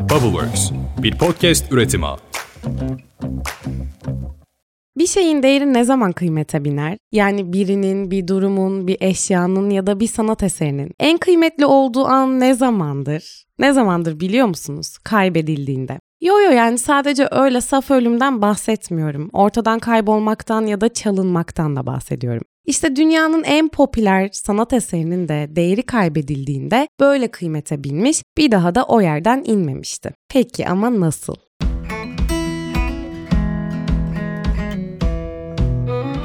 Bubbleworks, bir podcast üretimi. Bir şeyin değeri ne zaman kıymete biner? Yani birinin, bir durumun, bir eşyanın ya da bir sanat eserinin en kıymetli olduğu an ne zamandır? Ne zamandır biliyor musunuz? Kaybedildiğinde. Yo yo yani sadece öyle saf ölümden bahsetmiyorum. Ortadan kaybolmaktan ya da çalınmaktan da bahsediyorum. İşte dünyanın en popüler sanat eserinin de değeri kaybedildiğinde böyle kıymete binmiş, bir daha da o yerden inmemişti. Peki ama nasıl?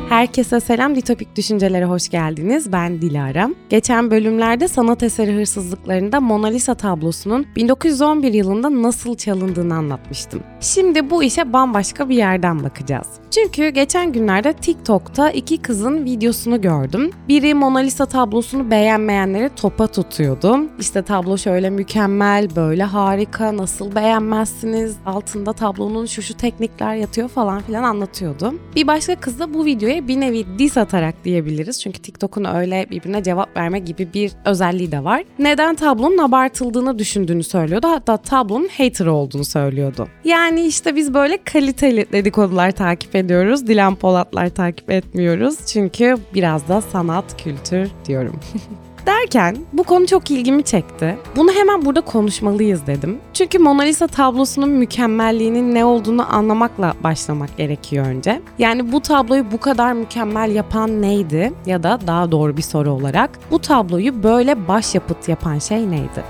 Herkese selam, Ditopik Düşüncelere hoş geldiniz. Ben Dilara. Geçen bölümlerde sanat eseri hırsızlıklarında Mona Lisa tablosunun 1911 yılında nasıl çalındığını anlatmıştım. Şimdi bu işe bambaşka bir yerden bakacağız. Çünkü geçen günlerde TikTok'ta iki kızın videosunu gördüm. Biri Mona Lisa tablosunu beğenmeyenleri topa tutuyordu. İşte tablo şöyle mükemmel, böyle harika, nasıl beğenmezsiniz, altında tablonun şu şu teknikler yatıyor falan filan anlatıyordu. Bir başka kız da bu videoya bir nevi diss atarak diyebiliriz. Çünkü TikTok'un öyle birbirine cevap verme gibi bir özelliği de var. Neden tablonun abartıldığını düşündüğünü söylüyordu. Hatta tablonun hater olduğunu söylüyordu. Yani işte biz böyle kaliteli dedikodular takip ediyoruz. Dilan Polatlar takip etmiyoruz. Çünkü biraz da sanat, kültür diyorum. Derken bu konu çok ilgimi çekti. Bunu hemen burada konuşmalıyız dedim. Çünkü Mona Lisa tablosunun mükemmelliğinin ne olduğunu anlamakla başlamak gerekiyor önce. Yani bu tabloyu bu kadar mükemmel yapan neydi? Ya da daha doğru bir soru olarak bu tabloyu böyle başyapıt yapan şey neydi?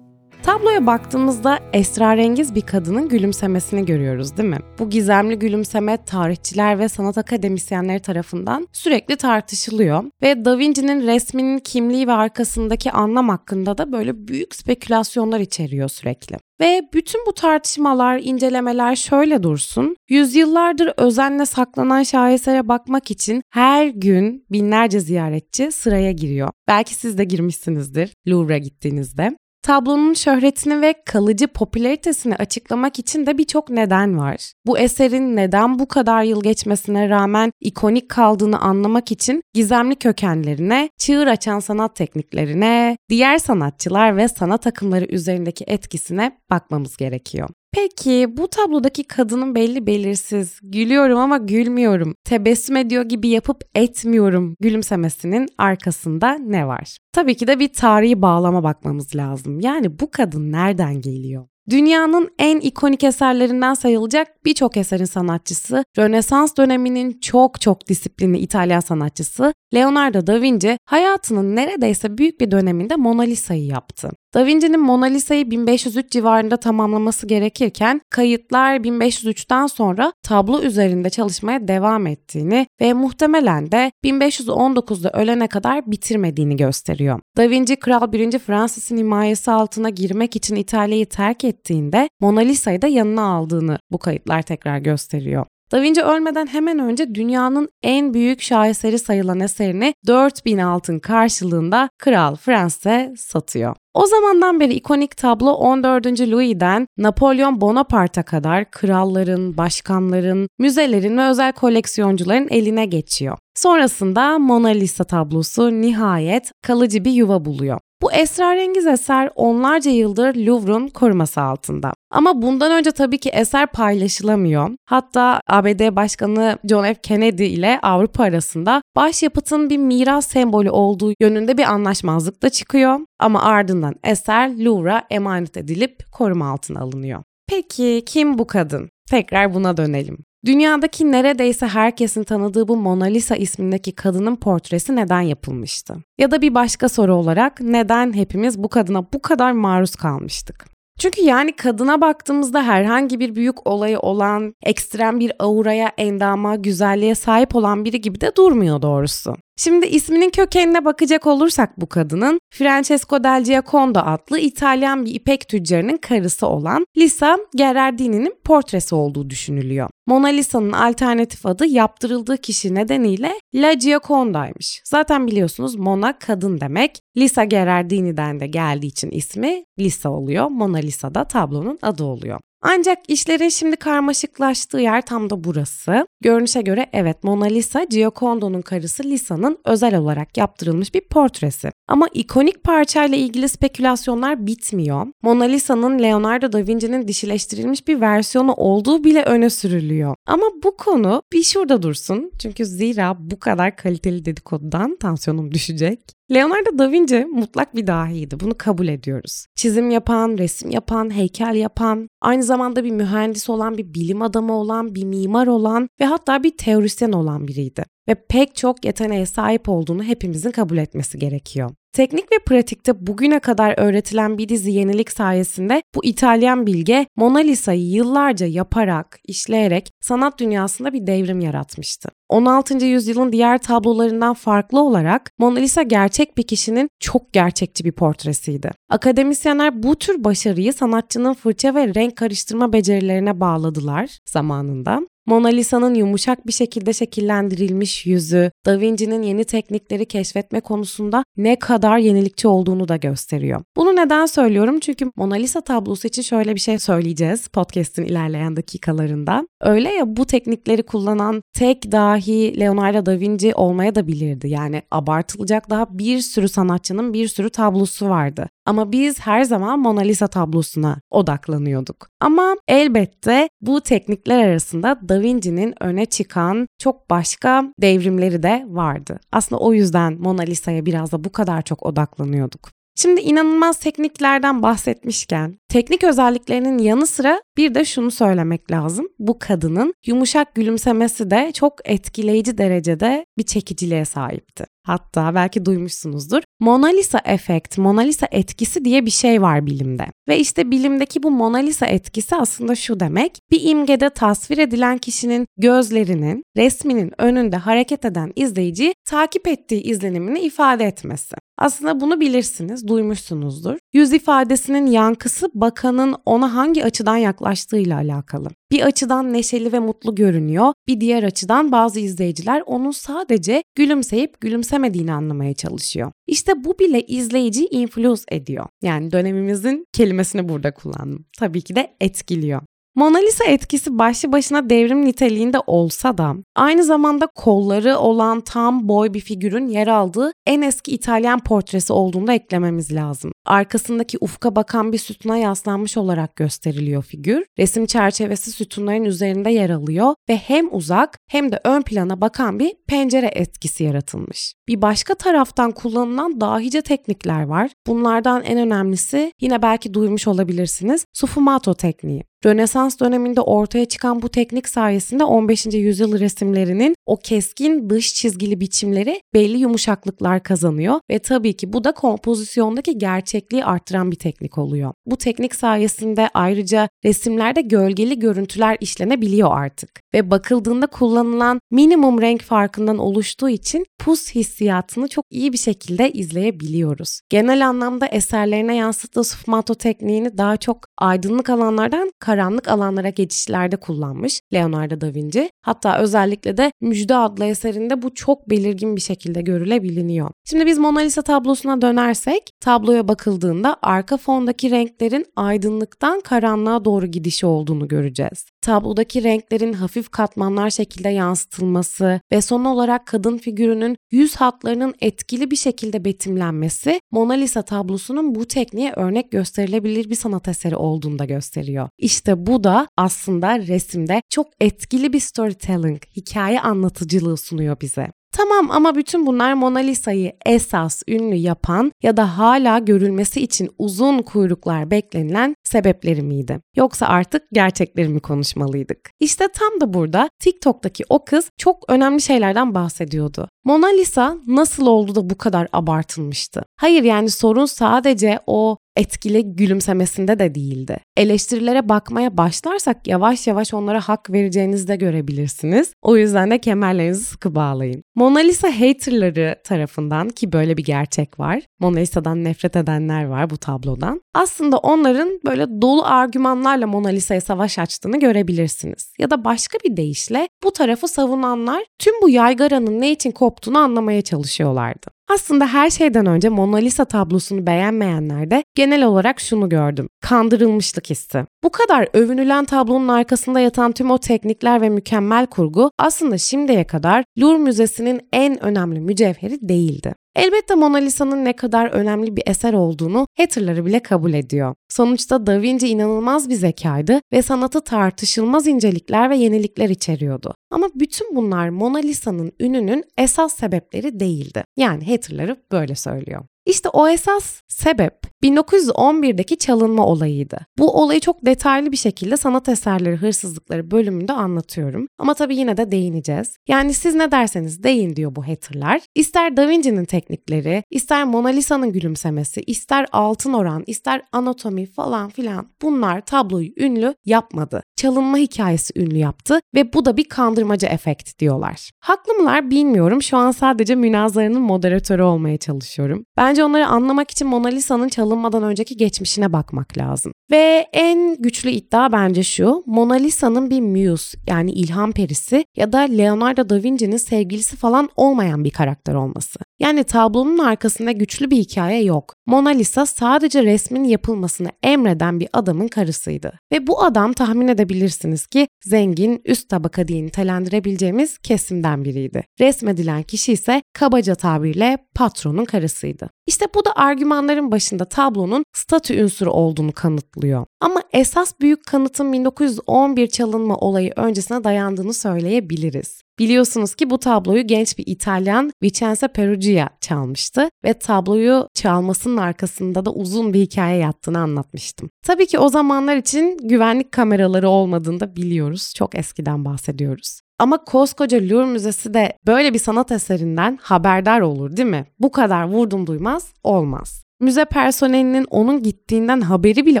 Tabloya baktığımızda esrarengiz bir kadının gülümsemesini görüyoruz değil mi? Bu gizemli gülümseme tarihçiler ve sanat akademisyenleri tarafından sürekli tartışılıyor ve Da Vinci'nin resminin kimliği ve arkasındaki anlam hakkında da böyle büyük spekülasyonlar içeriyor sürekli. Ve bütün bu tartışmalar, incelemeler şöyle dursun. Yüzyıllardır özenle saklanan şahesere bakmak için her gün binlerce ziyaretçi sıraya giriyor. Belki siz de girmişsinizdir Louvre'a gittiğinizde. Tablonun şöhretini ve kalıcı popülaritesini açıklamak için de birçok neden var. Bu eserin neden bu kadar yıl geçmesine rağmen ikonik kaldığını anlamak için gizemli kökenlerine, çığır açan sanat tekniklerine, diğer sanatçılar ve sanat akımları üzerindeki etkisine bakmamız gerekiyor. Peki bu tablodaki kadının belli belirsiz, gülüyorum ama gülmüyorum, tebessüm ediyor gibi yapıp etmiyorum gülümsemesinin arkasında ne var? Tabii ki de bir tarihi bağlama bakmamız lazım. Yani bu kadın nereden geliyor? Dünyanın en ikonik eserlerinden sayılacak birçok eserin sanatçısı, Rönesans döneminin çok çok disiplinli İtalyan sanatçısı Leonardo da Vinci hayatının neredeyse büyük bir döneminde Mona Lisa'yı yaptı. Da Vinci'nin Mona Lisa'yı 1503 civarında tamamlaması gerekirken kayıtlar 1503'ten sonra tablo üzerinde çalışmaya devam ettiğini ve muhtemelen de 1519'da ölene kadar bitirmediğini gösteriyor. Da Vinci Kral 1. Francis'in himayesi altına girmek için İtalya'yı terk ettiğinde Mona Lisa'yı da yanına aldığını bu kayıtlar tekrar gösteriyor. Da Vinci ölmeden hemen önce dünyanın en büyük şaheseri sayılan eserini 4000 altın karşılığında Kral Francis'e satıyor. O zamandan beri ikonik tablo 14. Louis'den Napolyon Bonaparte'a kadar kralların, başkanların, müzelerin ve özel koleksiyoncuların eline geçiyor. Sonrasında Mona Lisa tablosu nihayet kalıcı bir yuva buluyor. Bu esrarengiz eser onlarca yıldır Louvre'un koruması altında. Ama bundan önce tabii ki eser paylaşılamıyor. Hatta ABD Başkanı John F. Kennedy ile Avrupa arasında başyapıtın bir miras sembolü olduğu yönünde bir anlaşmazlık da çıkıyor. Ama ardından eser Louvre'a emanet edilip koruma altına alınıyor. Peki kim bu kadın? Tekrar buna dönelim. Dünyadaki neredeyse herkesin tanıdığı bu Mona Lisa ismindeki kadının portresi neden yapılmıştı? Ya da bir başka soru olarak neden hepimiz bu kadına bu kadar maruz kalmıştık? Çünkü yani kadına baktığımızda herhangi bir büyük olayı olan, ekstrem bir auraya, endama, güzelliğe sahip olan biri gibi de durmuyor doğrusu. Şimdi isminin kökenine bakacak olursak bu kadının Francesco del Giacondo adlı İtalyan bir ipek tüccarının karısı olan Lisa Gherardini'nin portresi olduğu düşünülüyor. Mona Lisa'nın alternatif adı yaptırıldığı kişi nedeniyle La Giocondo'ymuş. Zaten biliyorsunuz Mona kadın demek. Lisa Gherardini'den de geldiği için ismi Lisa oluyor. Mona Lisa da tablonun adı oluyor. Ancak işlerin şimdi karmaşıklaştığı yer tam da burası. Görünüşe göre evet Mona Lisa Giocondo'nun karısı Lisa'nın özel olarak yaptırılmış bir portresi. Ama ikonik parçayla ilgili spekülasyonlar bitmiyor. Mona Lisa'nın Leonardo da Vinci'nin dişileştirilmiş bir versiyonu olduğu bile öne sürülüyor. Ama bu konu bir şurada dursun. Çünkü zira bu kadar kaliteli dedikodudan tansiyonum düşecek. Leonardo da Vinci mutlak bir dahiydi. Bunu kabul ediyoruz. Çizim yapan, resim yapan, heykel yapan, aynı zamanda bir mühendis olan, bir bilim adamı olan, bir mimar olan ve hatta bir teorisyen olan biriydi. Ve pek çok yeteneğe sahip olduğunu hepimizin kabul etmesi gerekiyor. Teknik ve pratikte bugüne kadar öğretilen bir dizi yenilik sayesinde bu İtalyan bilge Mona Lisa'yı yıllarca yaparak, işleyerek sanat dünyasında bir devrim yaratmıştı. 16. yüzyılın diğer tablolarından farklı olarak Mona Lisa gerçek bir kişinin çok gerçekçi bir portresiydi. Akademisyenler bu tür başarıyı sanatçının fırça ve renk karıştırma becerilerine bağladılar zamanında. Mona Lisa'nın yumuşak bir şekilde şekillendirilmiş yüzü, Da Vinci'nin yeni teknikleri keşfetme konusunda ne kadar yenilikçi olduğunu da gösteriyor. Bunu neden söylüyorum? Çünkü Mona Lisa tablosu için şöyle bir şey söyleyeceğiz podcast'in ilerleyen dakikalarında. Öyle ya bu teknikleri kullanan tek dahi Leonardo da Vinci olmaya da bilirdi. Yani abartılacak daha bir sürü sanatçının bir sürü tablosu vardı. Ama biz her zaman Mona Lisa tablosuna odaklanıyorduk. Ama elbette bu teknikler arasında Da Vinci'nin öne çıkan çok başka devrimleri de vardı. Aslında o yüzden Mona Lisa'ya biraz da bu kadar çok odaklanıyorduk. Şimdi inanılmaz tekniklerden bahsetmişken teknik özelliklerinin yanı sıra bir de şunu söylemek lazım. Bu kadının yumuşak gülümsemesi de çok etkileyici derecede bir çekiciliğe sahipti. Hatta belki duymuşsunuzdur. Mona Lisa efekt, Mona Lisa etkisi diye bir şey var bilimde. Ve işte bilimdeki bu Mona Lisa etkisi aslında şu demek. Bir imgede tasvir edilen kişinin gözlerinin resminin önünde hareket eden izleyiciyi takip ettiği izlenimini ifade etmesi. Aslında bunu bilirsiniz, duymuşsunuzdur. Yüz ifadesinin yankısı bakanın ona hangi açıdan yaklaştığıyla alakalı. Bir açıdan neşeli ve mutlu görünüyor, bir diğer açıdan bazı izleyiciler onun sadece gülümseyip gülümsemediğini anlamaya çalışıyor. İşte bu bile izleyici influence ediyor. Yani dönemimizin kelimesini burada kullandım. Tabii ki de etkiliyor. Mona Lisa etkisi başlı başına devrim niteliğinde olsa da aynı zamanda kolları olan tam boy bir figürün yer aldığı en eski İtalyan portresi olduğunu eklememiz lazım. Arkasındaki ufka bakan bir sütuna yaslanmış olarak gösteriliyor figür. Resim çerçevesi sütunların üzerinde yer alıyor ve hem uzak hem de ön plana bakan bir pencere etkisi yaratılmış. Bir başka taraftan kullanılan dahice teknikler var. Bunlardan en önemlisi yine belki duymuş olabilirsiniz. Sfumato tekniği. Rönesans döneminde ortaya çıkan bu teknik sayesinde 15. yüzyıl resimlerinin o keskin dış çizgili biçimleri belli yumuşaklıklar kazanıyor ve tabii ki bu da kompozisyondaki gerçekliği arttıran bir teknik oluyor. Bu teknik sayesinde ayrıca resimlerde gölgeli görüntüler işlenebiliyor artık ve bakıldığında kullanılan minimum renk farkından oluştuğu için pus hissiyatını çok iyi bir şekilde izleyebiliyoruz. Genel anlamda eserlerine yansıttığı sfumato tekniğini daha çok aydınlık alanlardan karanlık alanlara geçişlerde kullanmış Leonardo da Vinci. Hatta özellikle de Müjde adlı eserinde bu çok belirgin bir şekilde görülebiliniyor. Şimdi biz Mona Lisa tablosuna dönersek tabloya bakıldığında arka fondaki renklerin aydınlıktan karanlığa doğru gidişi olduğunu göreceğiz. Tablodaki renklerin hafif katmanlar şekilde yansıtılması ve son olarak kadın figürünün yüz hatlarının etkili bir şekilde betimlenmesi Mona Lisa tablosunun bu tekniğe örnek gösterilebilir bir sanat eseri olduğunu da gösteriyor. İşte bu da aslında resimde çok etkili bir storytelling, hikaye anlatıcılığı sunuyor bize. Tamam ama bütün bunlar Mona Lisa'yı esas ünlü yapan ya da hala görülmesi için uzun kuyruklar beklenilen sebepleri miydi? Yoksa artık gerçekleri mi konuşmalıydık? İşte tam da burada TikTok'taki o kız çok önemli şeylerden bahsediyordu. Mona Lisa nasıl oldu da bu kadar abartılmıştı? Hayır yani sorun sadece o etkili gülümsemesinde de değildi. Eleştirilere bakmaya başlarsak yavaş yavaş onlara hak vereceğinizi de görebilirsiniz. O yüzden de kemerlerinizi sıkı bağlayın. Mona Lisa haterları tarafından ki böyle bir gerçek var. Mona Lisa'dan nefret edenler var bu tablodan. Aslında onların böyle dolu argümanlarla Mona Lisa'ya savaş açtığını görebilirsiniz. Ya da başka bir deyişle bu tarafı savunanlar tüm bu yaygaranın ne için koptuğunu anlamaya çalışıyorlardı. Aslında her şeyden önce Mona Lisa tablosunu beğenmeyenlerde genel olarak şunu gördüm. Kandırılmışlık hissi. Bu kadar övünülen tablonun arkasında yatan tüm o teknikler ve mükemmel kurgu aslında şimdiye kadar Louvre Müzesi'nin en önemli mücevheri değildi. Elbette Mona Lisa'nın ne kadar önemli bir eser olduğunu haterları bile kabul ediyor. Sonuçta Da Vinci inanılmaz bir zekaydı ve sanatı tartışılmaz incelikler ve yenilikler içeriyordu. Ama bütün bunlar Mona Lisa'nın ününün esas sebepleri değildi. Yani haterları böyle söylüyor. İşte o esas sebep 1911'deki çalınma olayıydı. Bu olayı çok detaylı bir şekilde sanat eserleri hırsızlıkları bölümünde anlatıyorum. Ama tabii yine de değineceğiz. Yani siz ne derseniz deyin diyor bu haterlar. İster Da Vinci'nin teknikleri, ister Mona Lisa'nın gülümsemesi, ister altın oran, ister anatomi falan filan bunlar tabloyu ünlü yapmadı. Çalınma hikayesi ünlü yaptı ve bu da bir kandırmacı efekt diyorlar. Haklı mılar bilmiyorum. Şu an sadece münazaranın moderatörü olmaya çalışıyorum. Bence onları anlamak için Mona Lisa'nın çalınmadan önceki geçmişine bakmak lazım. Ve en güçlü iddia bence şu. Mona Lisa'nın bir muse yani ilham perisi ya da Leonardo da Vinci'nin sevgilisi falan olmayan bir karakter olması. Yani tablonun arkasında güçlü bir hikaye yok. Mona Lisa sadece resmin yapılmasını emreden bir adamın karısıydı. Ve bu adam tahmin edebilirsiniz ki zengin, üst tabaka diye nitelendirebileceğimiz kesimden biriydi. Resmedilen kişi ise kabaca tabirle patronun karısıydı. İşte bu da argümanların başında tablonun statü unsuru olduğunu kanıtlıyor. Ama esas büyük kanıtın 1911 çalınma olayı öncesine dayandığını söyleyebiliriz. Biliyorsunuz ki bu tabloyu genç bir İtalyan Vincenzo Perugia çalmıştı ve tabloyu çalmasının arkasında da uzun bir hikaye yattığını anlatmıştım. Tabii ki o zamanlar için güvenlik kameraları olmadığını da biliyoruz. Çok eskiden bahsediyoruz. Ama koskoca Louvre Müzesi de böyle bir sanat eserinden haberdar olur değil mi? Bu kadar vurdum duymaz olmaz. Müze personelinin onun gittiğinden haberi bile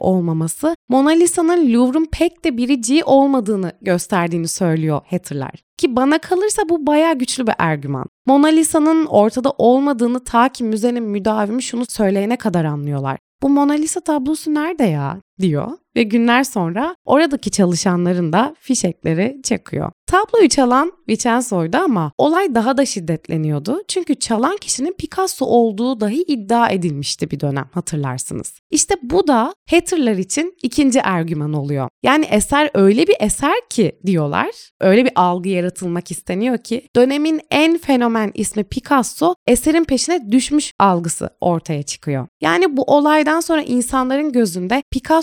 olmaması Mona Lisa'nın Louvre'un pek de biriciği olmadığını gösterdiğini söylüyor haterlar. Ki bana kalırsa bu baya güçlü bir argüman. Mona Lisa'nın ortada olmadığını ta ki müzenin müdavimi şunu söyleyene kadar anlıyorlar. Bu Mona Lisa tablosu nerede ya? Diyor ve günler sonra oradaki çalışanların da fişekleri çakıyor. Tabloyu çalan Vincenzo'ydu ama olay daha da şiddetleniyordu. Çünkü çalan kişinin Picasso olduğu dahi iddia edilmişti bir dönem hatırlarsınız. İşte bu da haterlar için ikinci argüman oluyor. Yani eser öyle bir eser ki diyorlar. Öyle bir algı yaratılmak isteniyor ki dönemin en fenomen ismi Picasso eserin peşine düşmüş algısı ortaya çıkıyor. Yani bu olaydan sonra insanların gözünde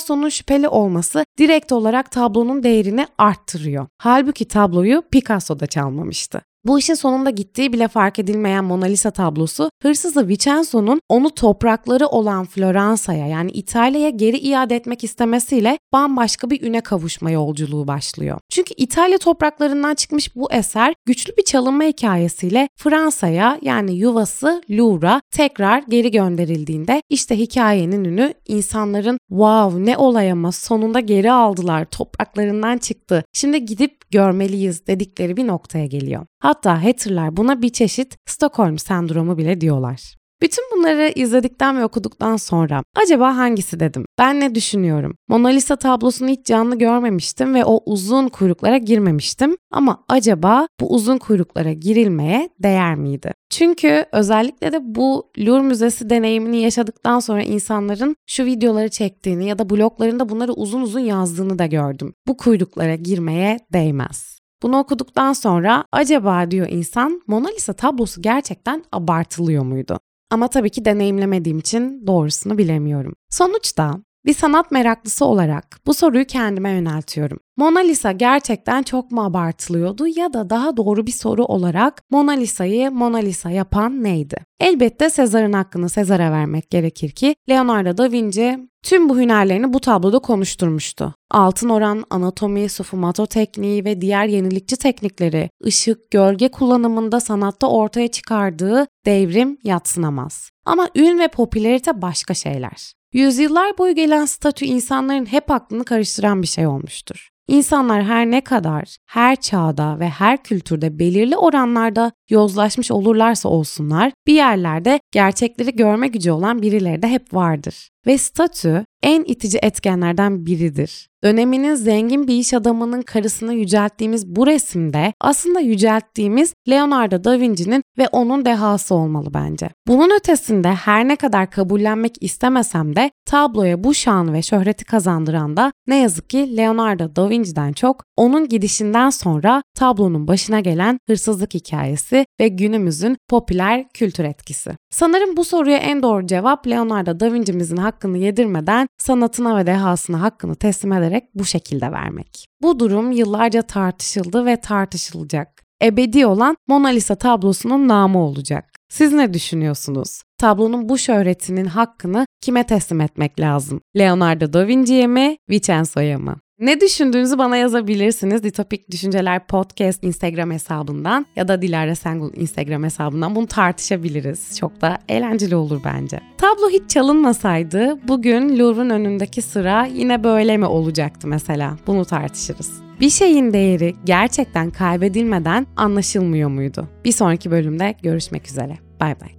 Picasso'nun şüpheli olması direkt olarak tablonun değerini arttırıyor. Halbuki tabloyu Picasso da çalmamıştı. Bu işin sonunda gittiği bile fark edilmeyen Mona Lisa tablosu hırsızı Vincenzo'nun onu toprakları olan Floransa'ya yani İtalya'ya geri iade etmek istemesiyle bambaşka bir üne kavuşma yolculuğu başlıyor. Çünkü İtalya topraklarından çıkmış bu eser güçlü bir çalınma hikayesiyle Fransa'ya yani yuvası Louvre'a tekrar geri gönderildiğinde işte hikayenin ünü insanların wow ne olay ama sonunda geri aldılar topraklarından çıktı şimdi gidip görmeliyiz dedikleri bir noktaya geliyor. Hatta haterlar buna bir çeşit Stockholm sendromu bile diyorlar. Bütün bunları izledikten ve okuduktan sonra acaba hangisi dedim? Ben ne düşünüyorum? Mona Lisa tablosunu hiç canlı görmemiştim ve o uzun kuyruklara girmemiştim. Ama acaba bu uzun kuyruklara girilmeye değer miydi? Çünkü özellikle de bu Louvre Müzesi deneyimini yaşadıktan sonra insanların şu videoları çektiğini ya da bloglarında bunları uzun uzun yazdığını da gördüm. Bu kuyruklara girmeye değmez. Bunu okuduktan sonra acaba diyor insan Mona Lisa tablosu gerçekten abartılıyor muydu? Ama tabii ki deneyimlemediğim için doğrusunu bilemiyorum. Sonuçta bir sanat meraklısı olarak bu soruyu kendime yöneltiyorum. Mona Lisa gerçekten çok mu abartılıyordu ya da daha doğru bir soru olarak Mona Lisa'yı Mona Lisa yapan neydi? Elbette Sezar'ın hakkını Sezar'a vermek gerekir ki Leonardo da Vinci tüm bu hünerlerini bu tabloda konuşturmuştu. Altın oran, anatomi, sufumato tekniği ve diğer yenilikçi teknikleri ışık, gölge kullanımında sanatta ortaya çıkardığı devrim yatsınamaz. Ama ün ve popülerite başka şeyler. Yüzyıllar boyu gelen statü insanların hep aklını karıştıran bir şey olmuştur. İnsanlar her ne kadar her çağda ve her kültürde belirli oranlarda yozlaşmış olurlarsa olsunlar bir yerlerde gerçekleri görme gücü olan birileri de hep vardır. Ve statü en itici etkenlerden biridir. Döneminin zengin bir iş adamının karısını yücelttiğimiz bu resimde aslında yücelttiğimiz Leonardo da Vinci'nin ve onun dehası olmalı bence. Bunun ötesinde her ne kadar kabullenmek istemesem de tabloya bu şan ve şöhreti kazandıran da ne yazık ki Leonardo da Vinci'den çok onun gidişinden sonra tablonun başına gelen hırsızlık hikayesi ve günümüzün popüler kültür etkisi. Sanırım bu soruya en doğru cevap Leonardo da Vinci'mizin hakkını yedirmeden sanatına ve dehasına hakkını teslim ederek bu şekilde vermek. Bu durum yıllarca tartışıldı ve tartışılacak. Ebedi olan Mona Lisa tablosunun namı olacak. Siz ne düşünüyorsunuz? Tablonun bu şöhretinin hakkını kime teslim etmek lazım? Leonardo da Vinci'ye mi, Vincenzo'ya mı? Ne düşündüğünüzü bana yazabilirsiniz. Ditopik Düşünceler Podcast Instagram hesabından ya da Dilara Sengul Instagram hesabından bunu tartışabiliriz. Çok da eğlenceli olur bence. Tablo hiç çalınmasaydı bugün Louvre'un önündeki sıra yine böyle mi olacaktı mesela? Bunu tartışırız. Bir şeyin değeri gerçekten kaybedilmeden anlaşılmıyor muydu? Bir sonraki bölümde görüşmek üzere. Bay bay.